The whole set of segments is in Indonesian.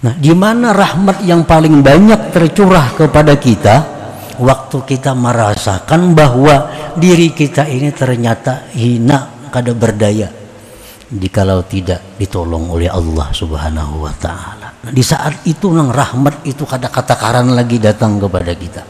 Nah, di mana rahmat yang paling banyak tercurah kepada kita waktu kita merasakan bahwa diri kita ini ternyata hina kada berdaya jikalau tidak ditolong oleh Allah Subhanahu wa taala. Nah, di saat itu nang rahmat itu kada kata lagi datang kepada kita.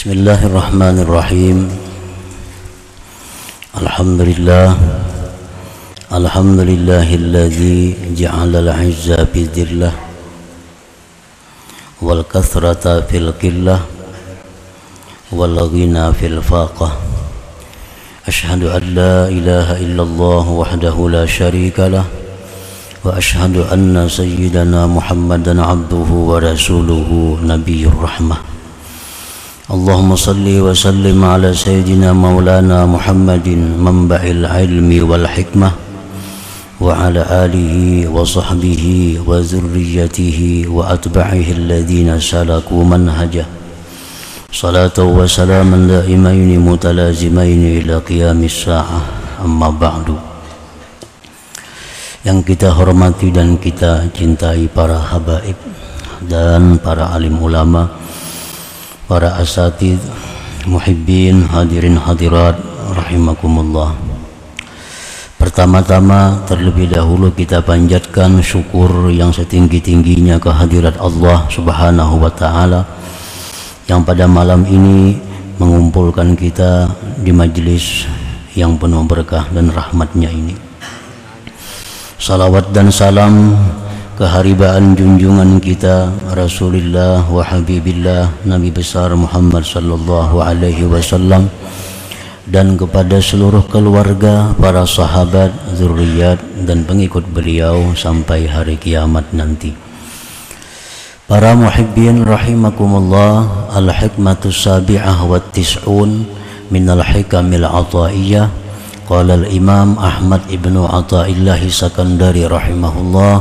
بسم الله الرحمن الرحيم الحمد لله الحمد لله الذي جعل العزة بالذلة والكثرة في القلة والغنى في الفاقة أشهد أن لا إله إلا الله وحده لا شريك له وأشهد أن سيدنا محمدا عبده ورسوله نبي الرحمة اللهم صل وسلم على سيدنا مولانا محمد منبع العلم والحكمة وعلى آله وصحبه وذريته وأتبعه الذين سلكوا منهجه. صلاة وسلاما دائمين متلازمين إلى قيام الساعة. أما بعد. Yang kita hormati dan kita cintai para habaib dan para alim ulama para asatid muhibbin hadirin hadirat rahimakumullah Pertama-tama terlebih dahulu kita panjatkan syukur yang setinggi-tingginya kehadirat Allah Subhanahu wa taala yang pada malam ini mengumpulkan kita di majlis yang penuh berkah dan rahmatnya ini. Salawat dan salam keharibaan junjungan kita Rasulullah wa Habibillah Nabi besar Muhammad sallallahu alaihi wasallam dan kepada seluruh keluarga, para sahabat, zuriat dan pengikut beliau sampai hari kiamat nanti. Para muhibbin rahimakumullah, al-hikmatu sabi'ah wa tis'un min al-hikamil ataiyah قال الإمام أحمد ابن عطاء الله سكندري رحمه الله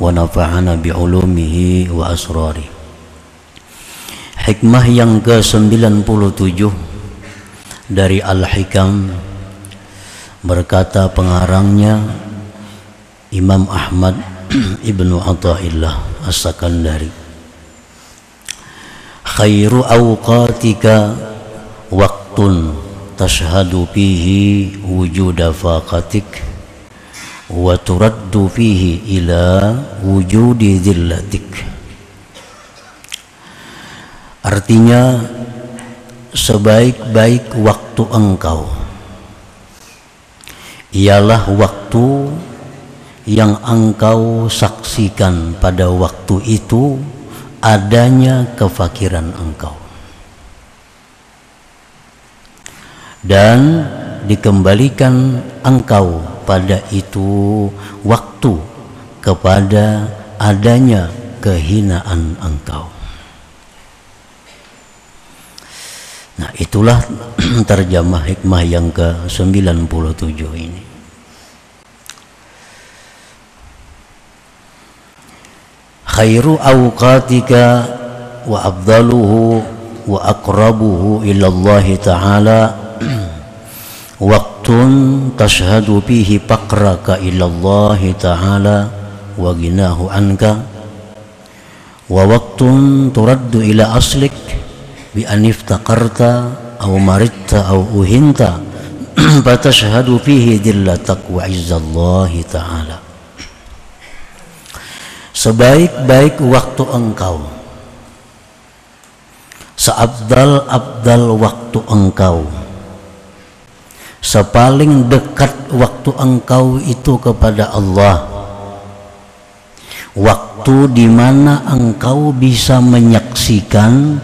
ونفعنا بعلومه وأسراره Hikmah yang ke-97 dari Al-Hikam berkata pengarangnya Imam Ahmad Ibnu Athaillah As-Sakandari Khairu awqatika waqtun fihi wujuda faqatik wa turaddu fihi ila wujudi zillatik artinya sebaik-baik waktu engkau ialah waktu yang engkau saksikan pada waktu itu adanya kefakiran engkau dan dikembalikan engkau pada itu waktu kepada adanya kehinaan engkau. Nah itulah terjemah hikmah yang ke-97 ini. Khairu awqatika wa afdaluhu wa aqrabuhu ila Allah Ta'ala waktun tashhadu fihi faqraka ila Allah Ta'ala wa ginahu anka. Wa ila aslik bi an iftaqarta aw maritta aw uhinta fatashhadu fihi dillatak wa ta'ala. Sebaik-baik waktu engkau. Seabdal-abdal waktu engkau sepaling dekat waktu engkau itu kepada Allah. Waktu di mana engkau bisa menyaksikan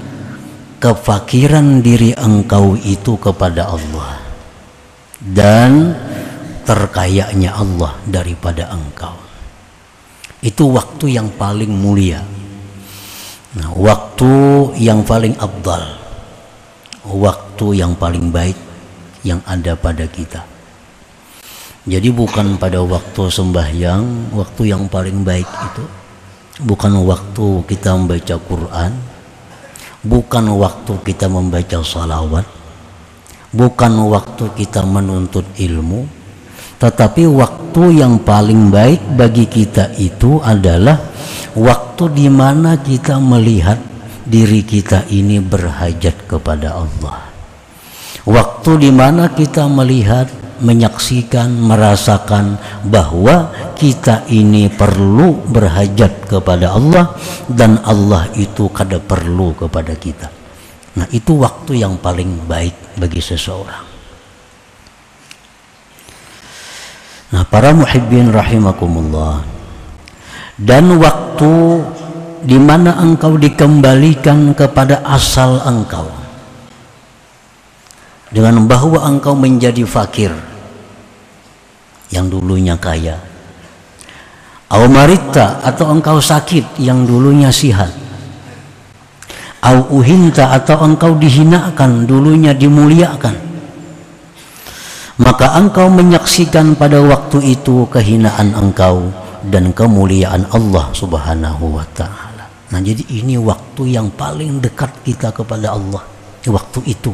kefakiran diri engkau itu kepada Allah dan terkayanya Allah daripada engkau. Itu waktu yang paling mulia. Nah, waktu yang paling abdal. Waktu yang paling baik yang ada pada kita. Jadi bukan pada waktu sembahyang, waktu yang paling baik itu. Bukan waktu kita membaca Quran, bukan waktu kita membaca salawat, bukan waktu kita menuntut ilmu, tetapi waktu yang paling baik bagi kita itu adalah waktu di mana kita melihat diri kita ini berhajat kepada Allah. Waktu di mana kita melihat menyaksikan, merasakan bahwa kita ini perlu berhajat kepada Allah dan Allah itu kada perlu kepada kita. Nah, itu waktu yang paling baik bagi seseorang. Nah, para muhibbin rahimakumullah. Dan waktu di mana engkau dikembalikan kepada asal engkau dengan bahwa engkau menjadi fakir yang dulunya kaya au marita atau engkau sakit yang dulunya sihat au uhinta atau engkau dihinakan dulunya dimuliakan maka engkau menyaksikan pada waktu itu kehinaan engkau dan kemuliaan Allah Subhanahu wa taala. Nah, jadi ini waktu yang paling dekat kita kepada Allah. Waktu itu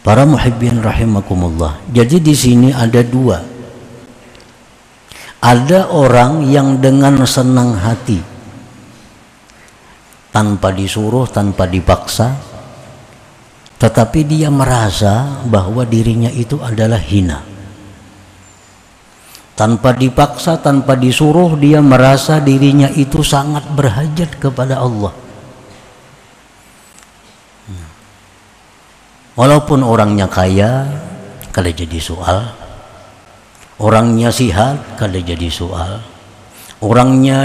Para muhibbin rahimakumullah. Jadi di sini ada dua. Ada orang yang dengan senang hati tanpa disuruh, tanpa dipaksa, tetapi dia merasa bahwa dirinya itu adalah hina. Tanpa dipaksa, tanpa disuruh, dia merasa dirinya itu sangat berhajat kepada Allah. Walaupun orangnya kaya, kada jadi soal. Orangnya sihat, kada jadi soal. Orangnya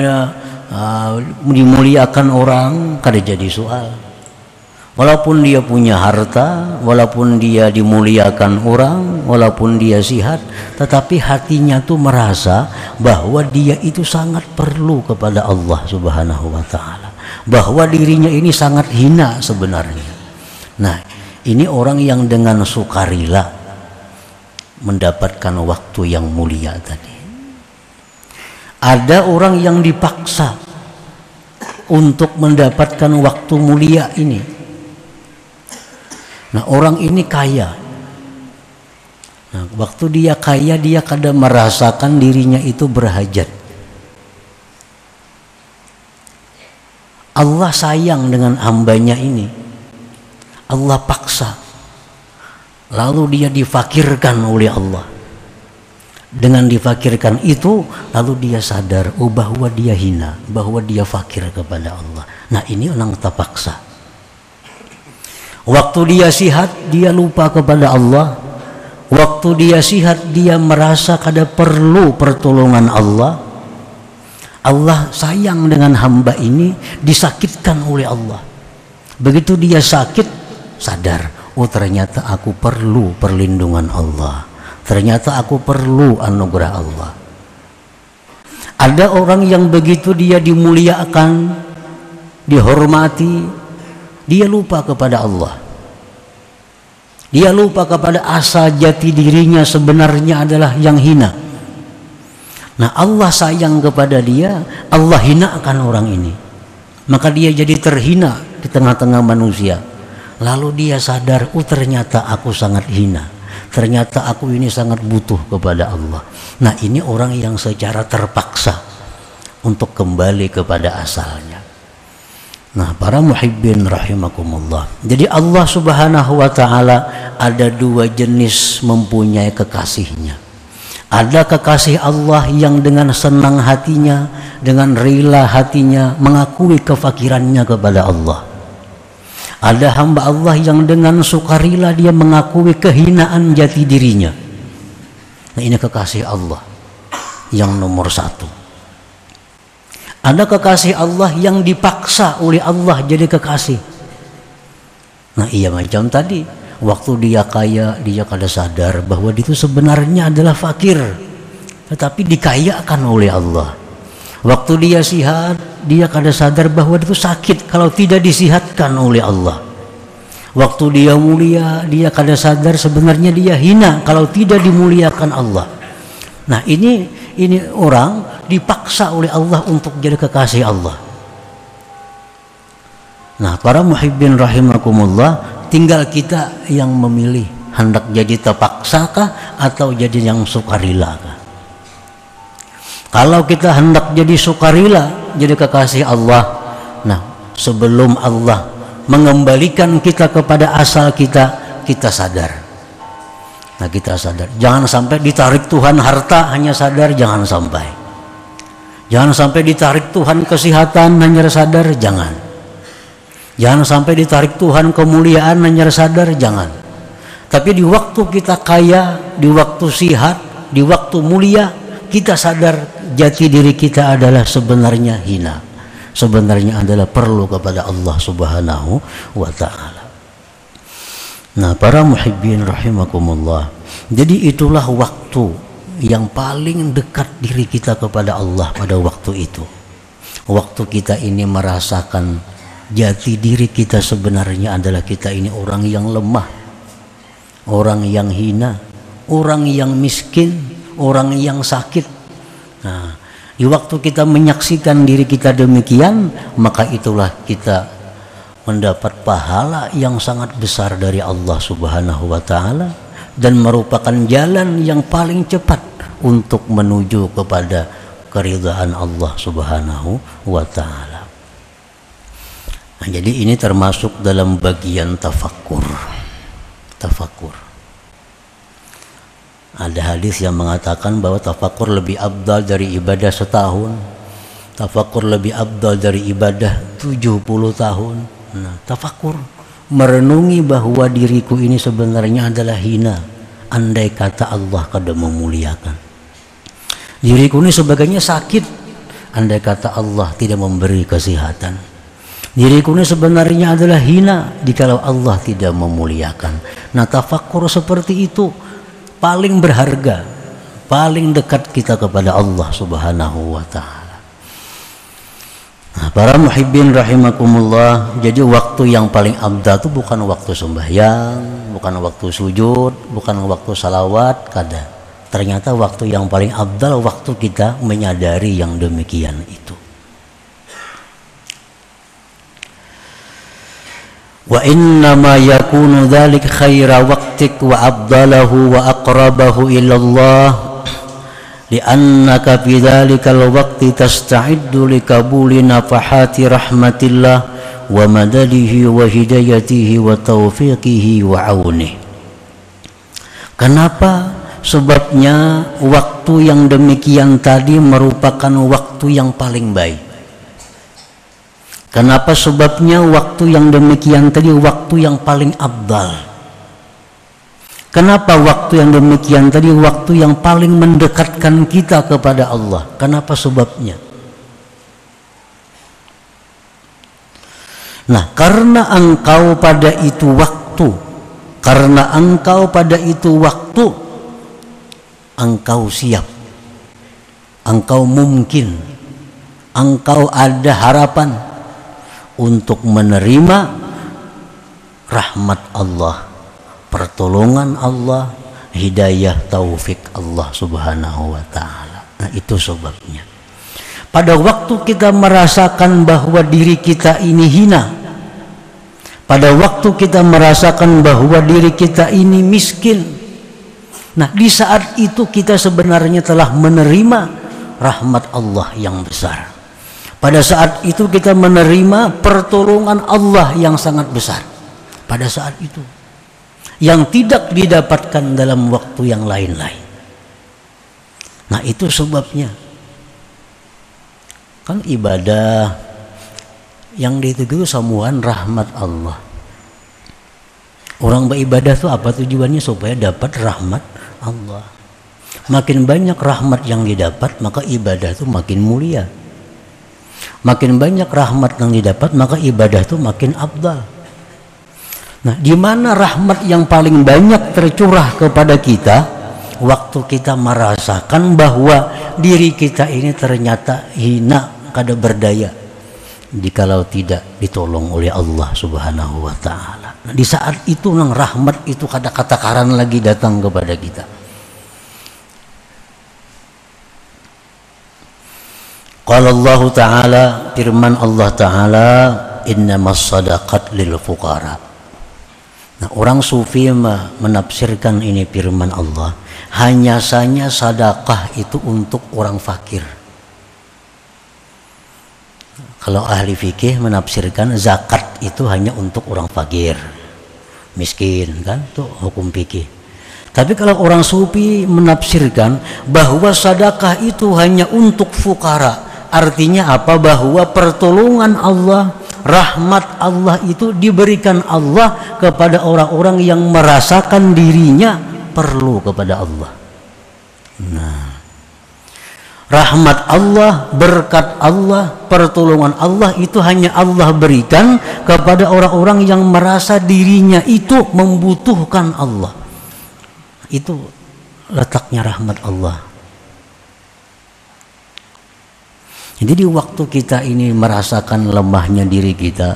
uh, dimuliakan orang, kada jadi soal. Walaupun dia punya harta, walaupun dia dimuliakan orang, walaupun dia sihat, tetapi hatinya tuh merasa bahwa dia itu sangat perlu kepada Allah Subhanahu wa taala. Bahwa dirinya ini sangat hina sebenarnya. Nah, ini orang yang dengan sukarela mendapatkan waktu yang mulia tadi. Ada orang yang dipaksa untuk mendapatkan waktu mulia ini. Nah, orang ini kaya. Nah, waktu dia kaya dia kadang merasakan dirinya itu berhajat. Allah sayang dengan hambanya ini Allah paksa. Lalu dia difakirkan oleh Allah. Dengan difakirkan itu lalu dia sadar oh bahwa dia hina bahwa dia fakir kepada Allah. Nah ini orang terpaksa waktu dia sihat dia lupa kepada Allah. Waktu dia sihat dia merasa kada perlu pertolongan Allah. Allah sayang dengan hamba ini disakitkan oleh Allah. Begitu dia sakit sadar oh ternyata aku perlu perlindungan Allah. Ternyata aku perlu anugerah Allah. Ada orang yang begitu dia dimuliakan dihormati dia lupa kepada Allah. Dia lupa kepada asa jati dirinya sebenarnya adalah yang hina. Nah Allah sayang kepada dia Allah hinakan orang ini. Maka dia jadi terhina di tengah-tengah manusia Lalu dia sadar, oh ternyata aku sangat hina. Ternyata aku ini sangat butuh kepada Allah. Nah ini orang yang secara terpaksa untuk kembali kepada asalnya. Nah para muhibbin rahimakumullah. Jadi Allah subhanahu wa ta'ala ada dua jenis mempunyai kekasihnya. Ada kekasih Allah yang dengan senang hatinya, dengan rela hatinya mengakui kefakirannya kepada Allah ada hamba Allah yang dengan sukarela dia mengakui kehinaan jati dirinya. Nah ini kekasih Allah yang nomor satu. Ada kekasih Allah yang dipaksa oleh Allah jadi kekasih. Nah iya macam tadi. Waktu dia kaya, dia kada sadar bahwa itu sebenarnya adalah fakir. Tetapi dikayakan oleh Allah. Waktu dia sihat, dia kada sadar bahwa itu sakit kalau tidak disihatkan oleh Allah. Waktu dia mulia, dia kada sadar sebenarnya dia hina kalau tidak dimuliakan Allah. Nah ini ini orang dipaksa oleh Allah untuk jadi kekasih Allah. Nah, para muhibbin rahimakumullah, tinggal kita yang memilih hendak jadi terpaksa kah atau jadi yang sukarila kah? Kalau kita hendak jadi sukarila, jadi kekasih Allah, nah sebelum Allah mengembalikan kita kepada asal kita, kita sadar Nah kita sadar, jangan sampai ditarik Tuhan harta hanya sadar, jangan sampai. Jangan sampai ditarik Tuhan kesehatan hanya sadar, jangan. Jangan sampai ditarik Tuhan kemuliaan hanya sadar, jangan. Tapi di waktu kita kaya, di waktu sihat, di waktu mulia, kita sadar jati diri kita adalah sebenarnya hina. Sebenarnya adalah perlu kepada Allah Subhanahu wa taala. Nah, para muhibbin rahimakumullah. Jadi itulah waktu yang paling dekat diri kita kepada Allah pada waktu itu. Waktu kita ini merasakan jati diri kita sebenarnya adalah kita ini orang yang lemah, orang yang hina, orang yang miskin, orang yang sakit. Nah, di waktu kita menyaksikan diri kita demikian, maka itulah kita mendapat pahala yang sangat besar dari Allah Subhanahu wa taala dan merupakan jalan yang paling cepat untuk menuju kepada keridhaan Allah Subhanahu wa taala. Nah, jadi ini termasuk dalam bagian tafakur. Tafakur. Ada hadis yang mengatakan bahwa tafakur lebih abdal dari ibadah setahun. Tafakur lebih abdal dari ibadah 70 tahun. Nah, tafakur merenungi bahwa diriku ini sebenarnya adalah hina. Andai kata Allah kada memuliakan. Diriku ini sebagainya sakit. Andai kata Allah tidak memberi kesehatan diriku ini sebenarnya adalah hina jikalau Allah tidak memuliakan. Nah tafakur seperti itu paling berharga paling dekat kita kepada Allah subhanahu wa ta'ala Nah, para muhibbin rahimakumullah, jadi waktu yang paling abdal itu bukan waktu sembahyang, bukan waktu sujud, bukan waktu salawat, kada. Ternyata waktu yang paling abdal waktu kita menyadari yang demikian itu. wa inna ma yakunu dhalik khaira waqtik wa abdalahu wa aqrabahu ila Allah li'annaka fi dhalikal waqti tasta'iddu likabuli nafahati rahmatillah wa madadihi wa hidayatihi wa taufiqihi wa aunih. Kenapa? Sebabnya waktu yang demikian tadi merupakan waktu yang paling baik. Kenapa? Sebabnya waktu yang demikian tadi waktu yang paling abdal Kenapa waktu yang demikian tadi waktu yang paling mendekatkan kita kepada Allah? Kenapa sebabnya? Nah, karena engkau pada itu waktu, karena engkau pada itu waktu, engkau siap, engkau mungkin, engkau ada harapan untuk menerima rahmat Allah pertolongan Allah, hidayah taufik Allah Subhanahu wa taala. Nah, itu sebabnya. Pada waktu kita merasakan bahwa diri kita ini hina, pada waktu kita merasakan bahwa diri kita ini miskin, nah di saat itu kita sebenarnya telah menerima rahmat Allah yang besar. Pada saat itu kita menerima pertolongan Allah yang sangat besar. Pada saat itu yang tidak didapatkan dalam waktu yang lain-lain. Nah, itu sebabnya. Kan ibadah yang dituju samuan rahmat Allah. Orang beribadah itu apa tujuannya supaya dapat rahmat Allah. Makin banyak rahmat yang didapat, maka ibadah itu makin mulia. Makin banyak rahmat yang didapat maka ibadah itu makin abdal nah di mana rahmat yang paling banyak tercurah kepada kita waktu kita merasakan bahwa diri kita ini ternyata hina kada berdaya jikalau tidak ditolong oleh Allah Subhanahu wa taala. Nah, di saat itu nang rahmat itu kada kata-karan lagi datang kepada kita. Qala Allah Ta'ala firman Allah Ta'ala innamas sadaqat lil fuqara. Nah, orang sufi menafsirkan ini firman Allah hanya saja sadakah itu untuk orang fakir. Kalau ahli fikih menafsirkan zakat itu hanya untuk orang fakir, miskin kan, tuh hukum fikih. Tapi kalau orang sufi menafsirkan bahwa sadakah itu hanya untuk fukara, Artinya apa? Bahwa pertolongan Allah, rahmat Allah itu diberikan Allah kepada orang-orang yang merasakan dirinya perlu kepada Allah. Nah, rahmat Allah, berkat Allah, pertolongan Allah itu hanya Allah berikan kepada orang-orang yang merasa dirinya itu membutuhkan Allah. Itu letaknya rahmat Allah. Jadi di waktu kita ini merasakan lemahnya diri kita,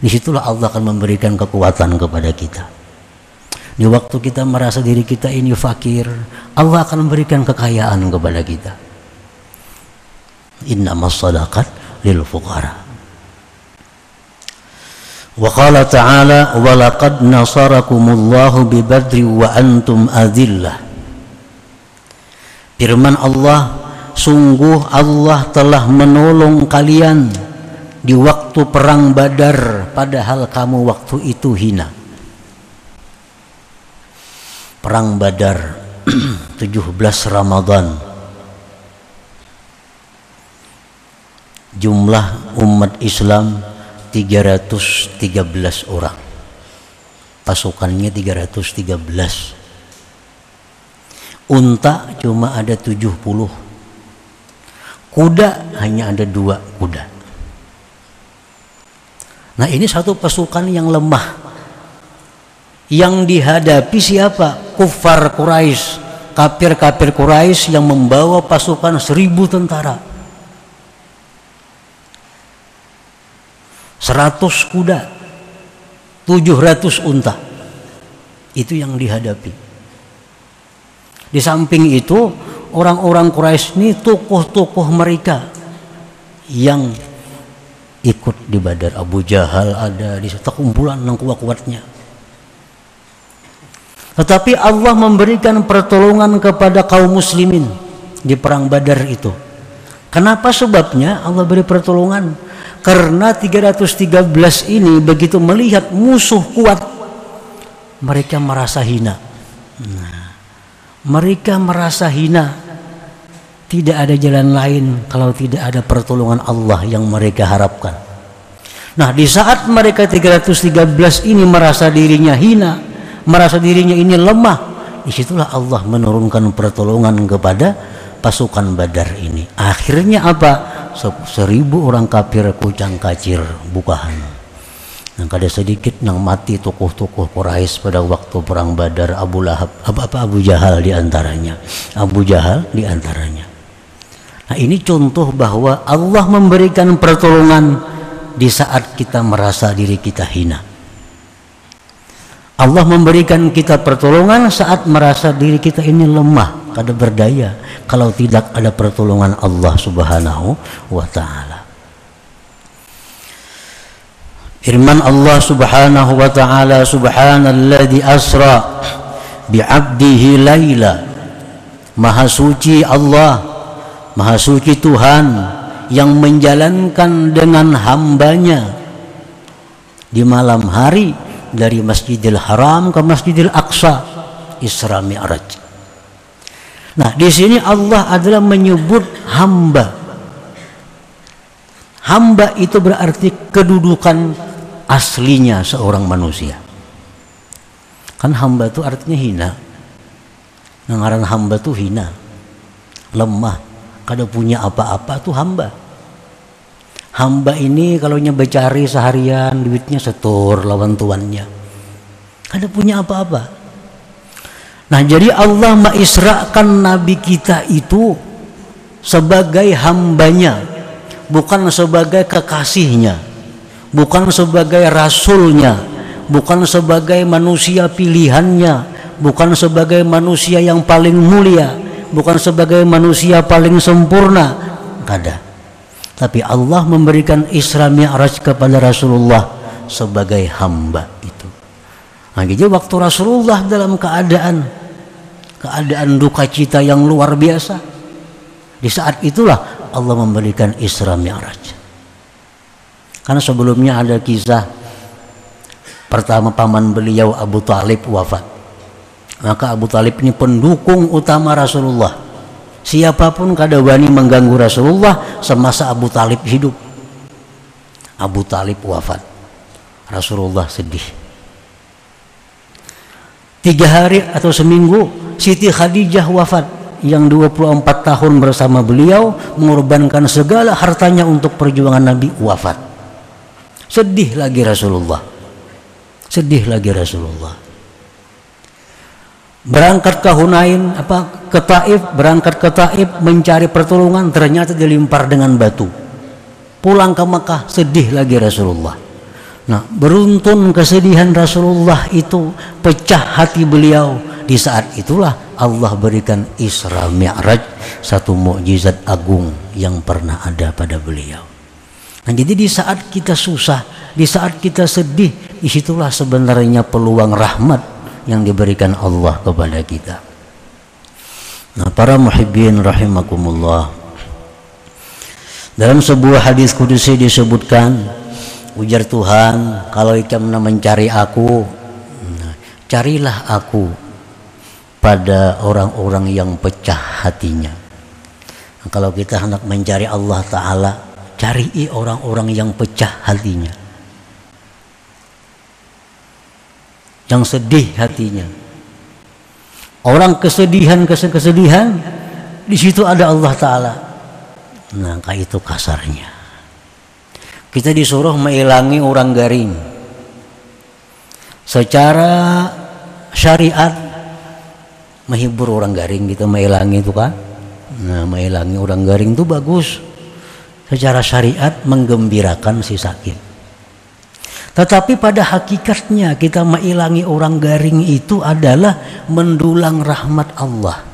di situlah Allah akan memberikan kekuatan kepada kita. Di waktu kita merasa diri kita ini fakir, Allah akan memberikan kekayaan kepada kita. Inna masadaqat lil fuqara. Wa laqad nasarakumullahu bi badri wa antum adillah. Firman Allah sungguh Allah telah menolong kalian di waktu perang badar padahal kamu waktu itu hina. Perang badar 17 Ramadan. Jumlah umat Islam 313 orang. Pasukannya 313 unta cuma ada 70 Kuda hanya ada dua kuda. Nah ini satu pasukan yang lemah. Yang dihadapi siapa? Kufar Quraisy, kafir-kafir Quraisy yang membawa pasukan seribu tentara. Seratus kuda, tujuh ratus unta. Itu yang dihadapi. Di samping itu orang-orang Quraisy ini tokoh-tokoh mereka yang ikut di Badar. Abu Jahal ada di situ kumpulan yang kuat-kuatnya. Tetapi Allah memberikan pertolongan kepada kaum muslimin di perang Badar itu. Kenapa sebabnya Allah beri pertolongan? Karena 313 ini begitu melihat musuh kuat mereka merasa hina. Nah mereka merasa hina. Tidak ada jalan lain kalau tidak ada pertolongan Allah yang mereka harapkan. Nah di saat mereka 313 ini merasa dirinya hina merasa dirinya ini lemah di situlah Allah menurunkan pertolongan kepada pasukan badar ini. Akhirnya apa? Seribu orang kafir kucang kacir bukahan yang kada sedikit yang mati tokoh-tokoh Quraisy pada waktu perang Badar Abu Lahab. Apa apa Abu Jahal di antaranya Abu Jahal di antaranya nah ini contoh bahwa Allah memberikan pertolongan di saat kita merasa diri kita hina. Allah memberikan kita pertolongan saat merasa diri kita ini lemah kada berdaya kalau tidak ada pertolongan Allah Subhanahu wa taala Firman Allah Subhanahu wa taala Subhanalladzi asra bi'abdihi laila Maha suci Allah Maha suci Tuhan yang menjalankan dengan hambanya di malam hari dari Masjidil Haram ke Masjidil Aqsa Isra Mi'raj. Nah, di sini Allah adalah menyebut hamba. Hamba itu berarti kedudukan aslinya seorang manusia. Kan hamba itu artinya hina. Ngaran hamba itu hina. Lemah. Kada punya apa-apa itu hamba. Hamba ini kalau becari seharian duitnya setor lawan tuannya. Ada punya apa-apa. Nah jadi Allah mengisrakan nabi kita itu sebagai hambanya bukan sebagai kekasihnya bukan sebagai rasulnya bukan sebagai manusia pilihannya bukan sebagai manusia yang paling mulia bukan sebagai manusia paling sempurna ada tapi Allah memberikan Isra Mi'raj kepada Rasulullah sebagai hamba itu. Nah, jadi waktu Rasulullah dalam keadaan keadaan duka cita yang luar biasa, di saat itulah Allah memberikan Isra Mi'raj. Karena sebelumnya ada kisah pertama paman beliau Abu Talib wafat. Maka Abu Talib ini pendukung utama Rasulullah Siapa pun kada wani mengganggu Rasulullah semasa Abu Talib hidup. Abu Talib wafat. Rasulullah sedih. Tiga hari atau seminggu Siti Khadijah wafat yang 24 tahun bersama beliau mengorbankan segala hartanya untuk perjuangan Nabi wafat. Sedih lagi Rasulullah. Sedih lagi Rasulullah berangkat ke Hunain apa ke Taif berangkat ke Taif mencari pertolongan ternyata dilimpar dengan batu pulang ke Mekah sedih lagi Rasulullah nah beruntun kesedihan Rasulullah itu pecah hati beliau di saat itulah Allah berikan Isra Mi'raj satu mukjizat agung yang pernah ada pada beliau nah jadi di saat kita susah di saat kita sedih di situlah sebenarnya peluang rahmat yang diberikan Allah kepada kita. Nah, para muhibbin rahimakumullah. Dalam sebuah hadis kudusi disebutkan ujar Tuhan, kalau ikam mencari aku, nah, carilah aku pada orang-orang yang pecah hatinya. Nah, kalau kita hendak mencari Allah Ta'ala, cari orang-orang yang pecah hatinya. yang sedih hatinya. Orang kesedihan kesedihan di situ ada Allah Taala. Nah, itu kasarnya. Kita disuruh mengilangi orang garing. Secara syariat menghibur orang garing kita mengilangi itu kan. Nah, mengilangi orang garing itu bagus. Secara syariat menggembirakan si sakit. Tetapi pada hakikatnya kita mengilangi orang garing itu adalah mendulang rahmat Allah.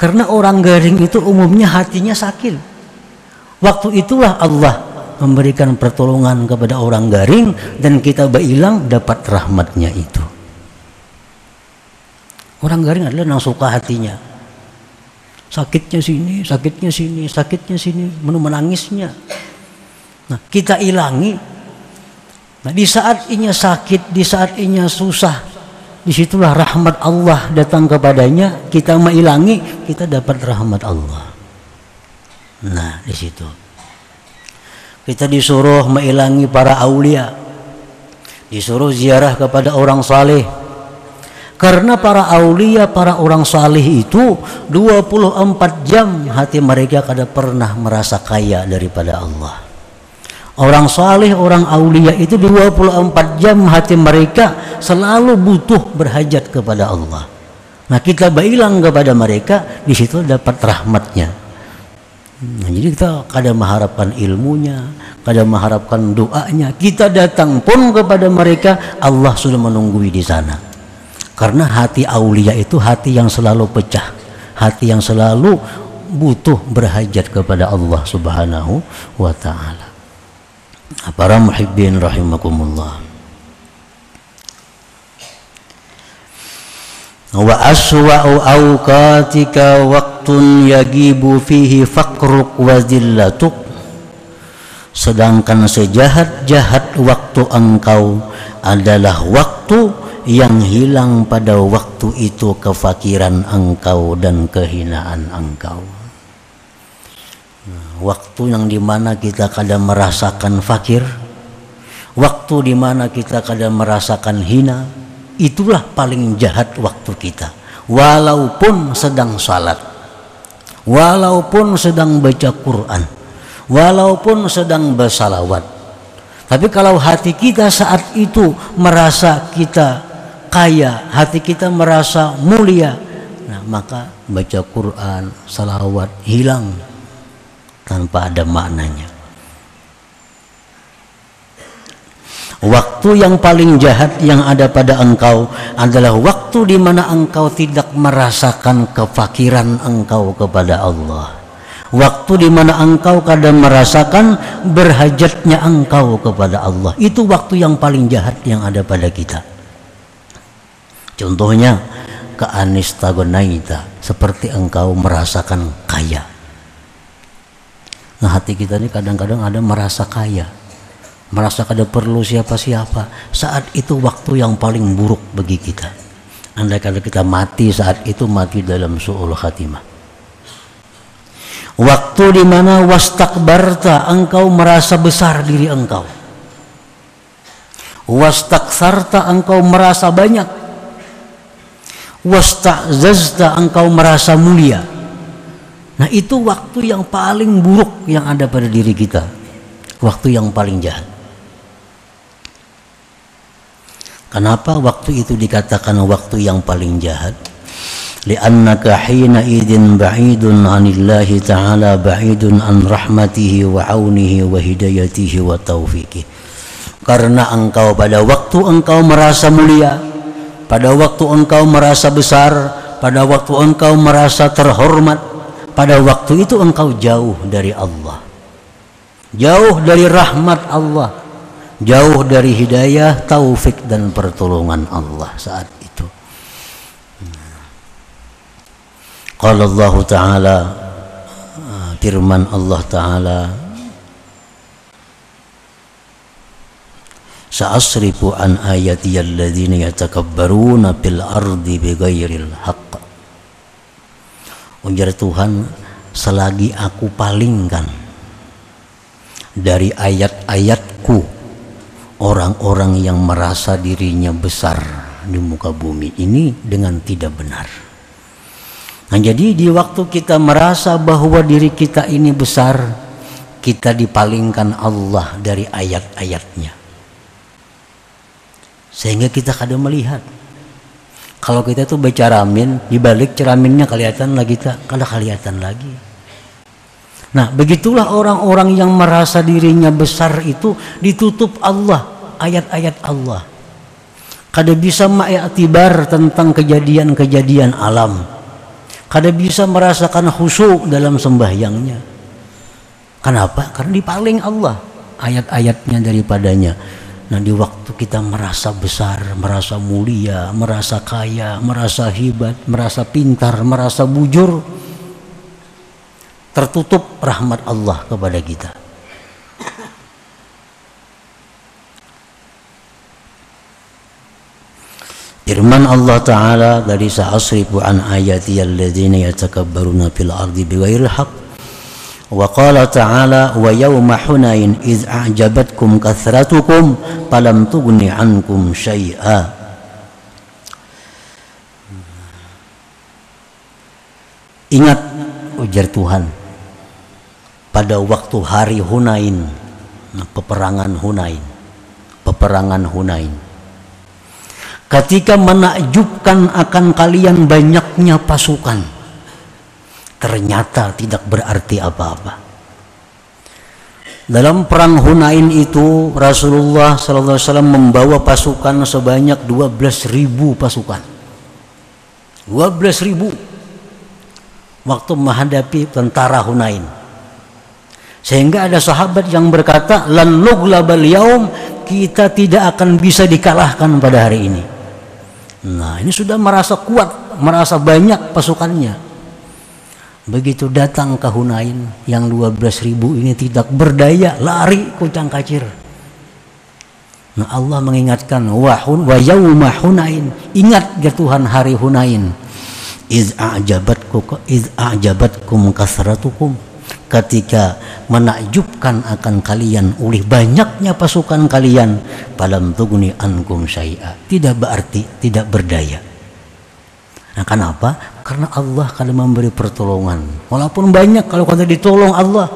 Karena orang garing itu umumnya hatinya sakit. Waktu itulah Allah memberikan pertolongan kepada orang garing dan kita berilang dapat rahmatnya itu. Orang garing adalah yang suka hatinya. Sakitnya sini, sakitnya sini, sakitnya sini, menangisnya. Nah, kita ilangi Nah, di saat inya sakit, di saat inya susah, di situlah rahmat Allah datang kepadanya. Kita mengilangi, kita dapat rahmat Allah. Nah, di situ kita disuruh mengilangi para aulia, disuruh ziarah kepada orang saleh. Karena para aulia, para orang saleh itu 24 jam hati mereka kada pernah merasa kaya daripada Allah. Orang saleh, orang aulia itu 24 jam hati mereka selalu butuh berhajat kepada Allah. Nah kita bilang kepada mereka di situ dapat rahmatnya. Nah, jadi kita kadang mengharapkan ilmunya, kadang mengharapkan doanya. Kita datang pun kepada mereka, Allah sudah menunggui di sana. Karena hati aulia itu hati yang selalu pecah, hati yang selalu butuh berhajat kepada Allah Subhanahu wa taala para muhibbin rahimakumullah wa aswa'u awqatika waqtun yagibu fihi faqruk wa zillatuk sedangkan sejahat-jahat waktu engkau adalah waktu yang hilang pada waktu itu kefakiran engkau dan kehinaan engkau. Waktu yang di mana kita kadang merasakan fakir waktu di mana kita kadang merasakan hina itulah paling jahat waktu kita. Walaupun sedang salat walaupun sedang baca Quran walaupun sedang bersalawat tapi kalau hati kita saat itu merasa kita kaya hati kita merasa mulia nah maka baca Quran salawat hilang tanpa ada maknanya Waktu yang paling jahat yang ada pada engkau adalah waktu di mana engkau tidak merasakan kefakiran engkau kepada Allah. Waktu di mana engkau kadang merasakan berhajatnya engkau kepada Allah. Itu waktu yang paling jahat yang ada pada kita. Contohnya keanistagonaita seperti engkau merasakan kaya. Nah hati kita ini kadang-kadang ada merasa kaya merasa kada perlu siapa-siapa. Saat itu waktu yang paling buruk bagi kita. Andai kata kita mati saat itu mati dalam su'ul khatimah. Waktu di mana wastakbarta engkau merasa besar diri engkau. Wastaksarta engkau merasa banyak. Wastazazta engkau merasa mulia. Nah itu waktu yang paling buruk yang ada pada diri kita. Waktu yang paling jahat Kenapa waktu itu dikatakan waktu yang paling jahat? Liannaka hina idin ba'idun anillahi ta'ala ba'idun an rahmatihi wa aunihi wa hidayatihi wa taufiqih. Karena engkau pada waktu engkau merasa mulia, pada waktu engkau merasa besar, pada waktu engkau merasa terhormat, pada waktu itu engkau jauh dari Allah. Jauh dari rahmat Allah jauh dari hidayah, taufik dan pertolongan Allah saat itu. Qala Allah Ta'ala firman Allah Ta'ala Sa'asrifu an ayati alladhina yatakabbaruna fil ardi bighairil haqq Ujar Tuhan selagi aku palingkan dari ayat-ayatku orang-orang yang merasa dirinya besar di muka bumi ini dengan tidak benar. Nah, jadi di waktu kita merasa bahwa diri kita ini besar, kita dipalingkan Allah dari ayat-ayatnya. Sehingga kita kadang melihat kalau kita tuh baca ramin, di balik ceraminnya kelihatan lagi tak, kada kelihatan lagi. Nah, begitulah orang-orang yang merasa dirinya besar itu ditutup Allah ayat-ayat Allah. Kada bisa mengiktibar tentang kejadian-kejadian alam. Kada bisa merasakan khusyuk dalam sembahyangnya. Kenapa? Karena dipaling Allah ayat-ayatnya daripadanya. Nah di waktu kita merasa besar, merasa mulia, merasa kaya, merasa hebat, merasa pintar, merasa bujur, tertutup rahmat Allah kepada kita. Firman Allah Ta'ala dari sa'asrifu an ayati alladzina yatakabbaruna fil ardi bighairil haqq. Wa qala ta'ala wa yawma hunain iz a'jabatkum kathratukum falam tughni ankum syai'a Ingat ujar Tuhan pada waktu hari Hunain peperangan Hunain peperangan Hunain ketika menakjubkan akan kalian banyaknya pasukan ternyata tidak berarti apa-apa. Dalam perang Hunain itu Rasulullah SAW membawa pasukan sebanyak 12.000 pasukan. 12.000 waktu menghadapi tentara Hunain. Sehingga ada sahabat yang berkata lan nuglabal kita tidak akan bisa dikalahkan pada hari ini Nah ini sudah merasa kuat, merasa banyak pasukannya. Begitu datang ke Hunain yang 12 ribu ini tidak berdaya, lari kucang kacir. Nah Allah mengingatkan wahun wa yauma Hunain. Ingat ya Tuhan hari Hunain. Iz a'jabatkum iz a'jabatkum kasratukum ketika menakjubkan akan kalian oleh banyaknya pasukan kalian dalam tugni ankum syai'a. Tidak berarti tidak berdaya. Nah kenapa? Karena Allah kalau memberi pertolongan. Walaupun banyak kalau kata ditolong Allah.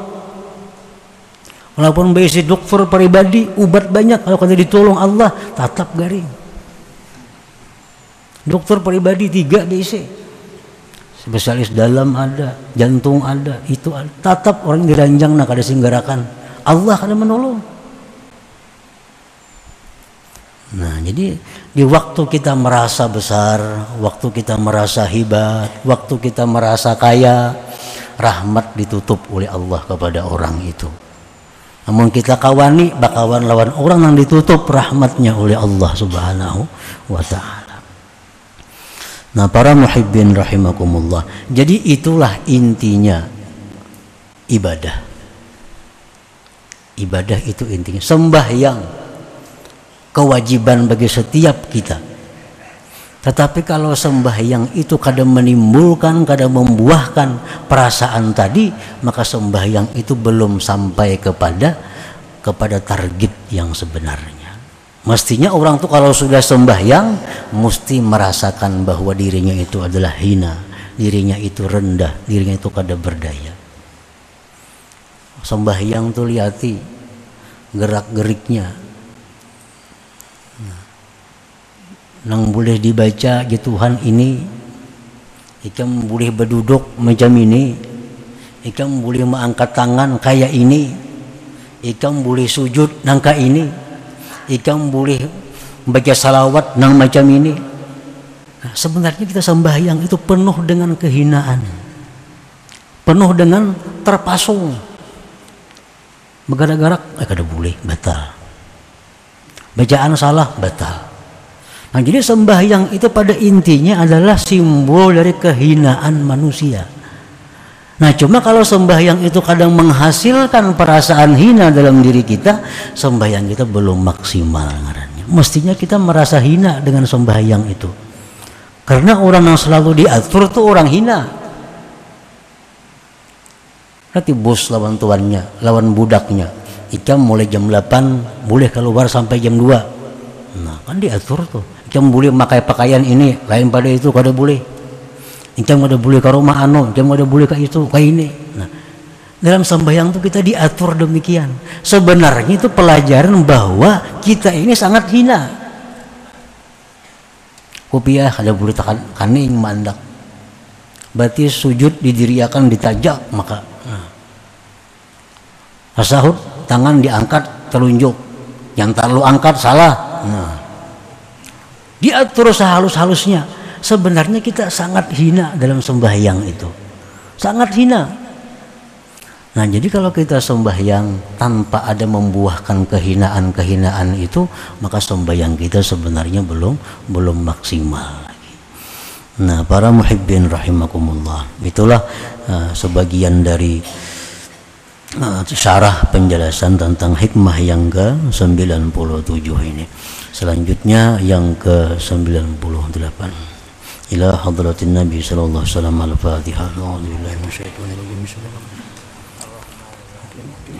Walaupun besi dokter pribadi ubat banyak kalau kada ditolong Allah tetap garing. Dokter pribadi tiga BC spesialis dalam ada jantung ada itu ada tetap orang diranjang nak ada singgarakan Allah kada menolong Nah, jadi di waktu kita merasa besar, waktu kita merasa hebat, waktu kita merasa kaya, rahmat ditutup oleh Allah kepada orang itu. Namun kita kawani bakawan lawan orang yang ditutup rahmatnya oleh Allah Subhanahu wa taala. Nah, para muhibbin rahimakumullah. Jadi itulah intinya ibadah. Ibadah itu intinya sembahyang kewajiban bagi setiap kita. Tetapi kalau sembahyang itu kadang menimbulkan, kadang membuahkan perasaan tadi, maka sembahyang itu belum sampai kepada kepada target yang sebenarnya. Mestinya orang tuh kalau sudah sembahyang mesti merasakan bahwa dirinya itu adalah hina, dirinya itu rendah, dirinya itu kada berdaya. Sembahyang tuh lihati gerak-geriknya, nang boleh dibaca ya Tuhan ini ikam boleh berduduk macam ini ikam boleh mengangkat tangan kayak ini ikam boleh sujud nangka ini ikam boleh baca salawat nang macam ini. Nah, sebenarnya kita sembahyang itu penuh dengan kehinaan. Penuh dengan terpasung bergarak-garak eh kada boleh batal. Bacaan salah batal. Nah, jadi sembahyang itu pada intinya adalah simbol dari kehinaan manusia. Nah, cuma kalau sembahyang itu kadang menghasilkan perasaan hina dalam diri kita, sembahyang kita belum maksimal ngarannya. Mestinya kita merasa hina dengan sembahyang itu. Karena orang yang selalu diatur itu orang hina. Nanti bos lawan tuannya, lawan budaknya. Ikam mulai jam 8 boleh keluar sampai jam 2. Nah, kan diatur tuh jam boleh pakai pakaian ini lain pada itu kada boleh jam kada boleh ke rumah anu jam kada boleh ke itu ke ini. Nah dalam sembahyang itu kita diatur demikian. Sebenarnya itu pelajaran bahwa kita ini sangat hina. Kopiah kada boleh tekan kaning mandak berarti sujud didiriakan ditajak maka nah. tangan diangkat telunjuk. Yang terlalu angkat salah. Nah. Diatur sehalus-halusnya sebenarnya kita sangat hina dalam sembahyang itu. Sangat hina. Nah jadi kalau kita sembahyang tanpa ada membuahkan kehinaan-kehinaan itu maka sembahyang kita sebenarnya belum belum maksimal nah para muhibbin rahimakumullah. Itulah uh, sebagian dari uh, syarah penjelasan tentang hikmah yang ke 97 ini. Selanjutnya yang ke-98 إلى حضرة النبي صلى الله عليه وسلم الفاتحة. أعوذ بالله من الشيطان الرجيم. بسم الله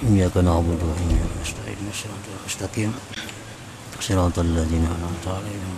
إياك نعبد وإياك نستعين. الصراط المستقيم صراط الذين أنعمت عليهم